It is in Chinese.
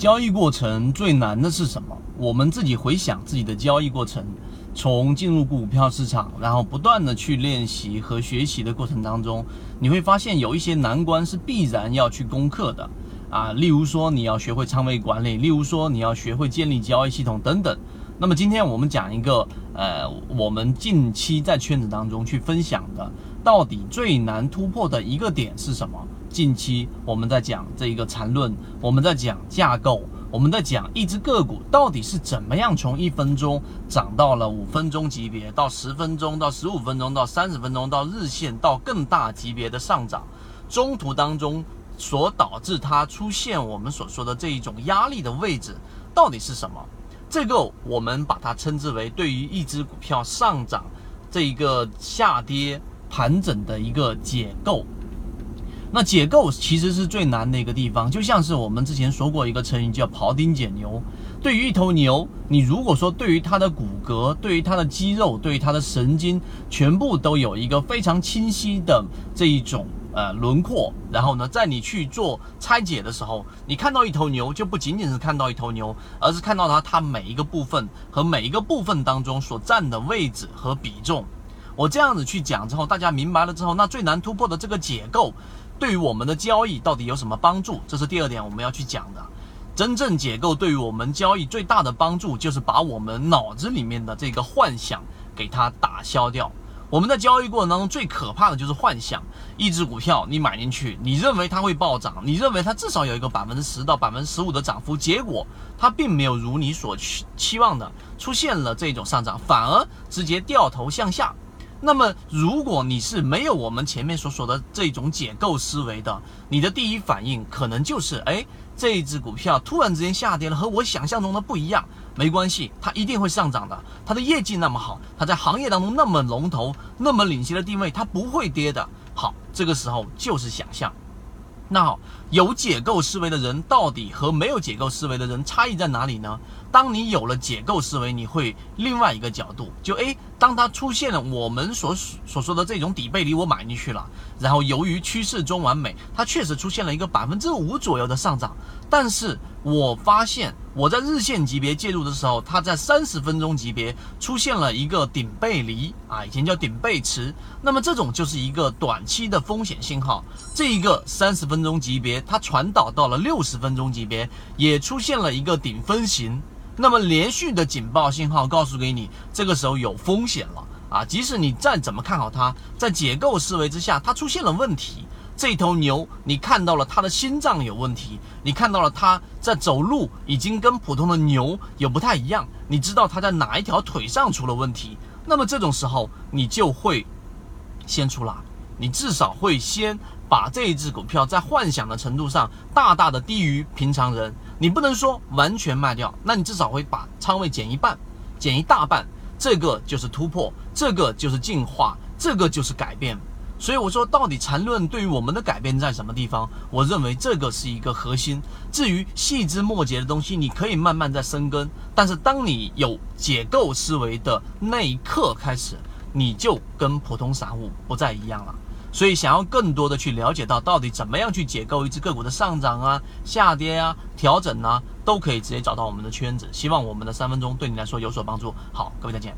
交易过程最难的是什么？我们自己回想自己的交易过程，从进入股票市场，然后不断的去练习和学习的过程当中，你会发现有一些难关是必然要去攻克的啊。例如说你要学会仓位管理，例如说你要学会建立交易系统等等。那么今天我们讲一个，呃，我们近期在圈子当中去分享的，到底最难突破的一个点是什么？近期我们在讲这一个缠论，我们在讲架构，我们在讲一只个股到底是怎么样从一分钟涨到了五分钟级别，到十分钟，到十五分钟，到三十分钟，到日线，到更大级别的上涨，中途当中所导致它出现我们所说的这一种压力的位置到底是什么？这个我们把它称之为对于一只股票上涨这一个下跌盘整的一个解构。那解构其实是最难的一个地方，就像是我们之前说过一个成语叫庖丁解牛。对于一头牛，你如果说对于它的骨骼、对于它的肌肉、对于它的神经，全部都有一个非常清晰的这一种呃轮廓，然后呢，在你去做拆解的时候，你看到一头牛，就不仅仅是看到一头牛，而是看到它它每一个部分和每一个部分当中所占的位置和比重。我这样子去讲之后，大家明白了之后，那最难突破的这个解构。对于我们的交易到底有什么帮助？这是第二点我们要去讲的。真正解构对于我们交易最大的帮助，就是把我们脑子里面的这个幻想给它打消掉。我们在交易过程当中最可怕的就是幻想。一只股票你买进去，你认为它会暴涨，你认为它至少有一个百分之十到百分之十五的涨幅，结果它并没有如你所期期望的出现了这种上涨，反而直接掉头向下。那么，如果你是没有我们前面所说的这种解构思维的，你的第一反应可能就是：哎，这一只股票突然之间下跌了，和我想象中的不一样。没关系，它一定会上涨的。它的业绩那么好，它在行业当中那么龙头，那么领先的地位，它不会跌的。好，这个时候就是想象。那好，有解构思维的人到底和没有解构思维的人差异在哪里呢？当你有了解构思维，你会另外一个角度，就诶，当它出现了我们所所说的这种底背离，我买进去了，然后由于趋势中完美，它确实出现了一个百分之五左右的上涨，但是。我发现我在日线级别介入的时候，它在三十分钟级别出现了一个顶背离啊，以前叫顶背驰。那么这种就是一个短期的风险信号。这一个三十分钟级别，它传导到了六十分钟级别，也出现了一个顶分型。那么连续的警报信号告诉给你，这个时候有风险了啊！即使你再怎么看好它，在解构思维之下，它出现了问题。这头牛，你看到了它的心脏有问题，你看到了它在走路已经跟普通的牛有不太一样，你知道它在哪一条腿上出了问题，那么这种时候你就会先出来，你至少会先把这一只股票在幻想的程度上大大的低于平常人，你不能说完全卖掉，那你至少会把仓位减一半，减一大半，这个就是突破，这个就是进化，这个就是改变。所以我说，到底缠论对于我们的改变在什么地方？我认为这个是一个核心。至于细枝末节的东西，你可以慢慢在生根。但是当你有解构思维的那一刻开始，你就跟普通散户不再一样了。所以，想要更多的去了解到到底怎么样去解构一只个股的上涨啊、下跌啊、调整啊，都可以直接找到我们的圈子。希望我们的三分钟对你来说有所帮助。好，各位再见。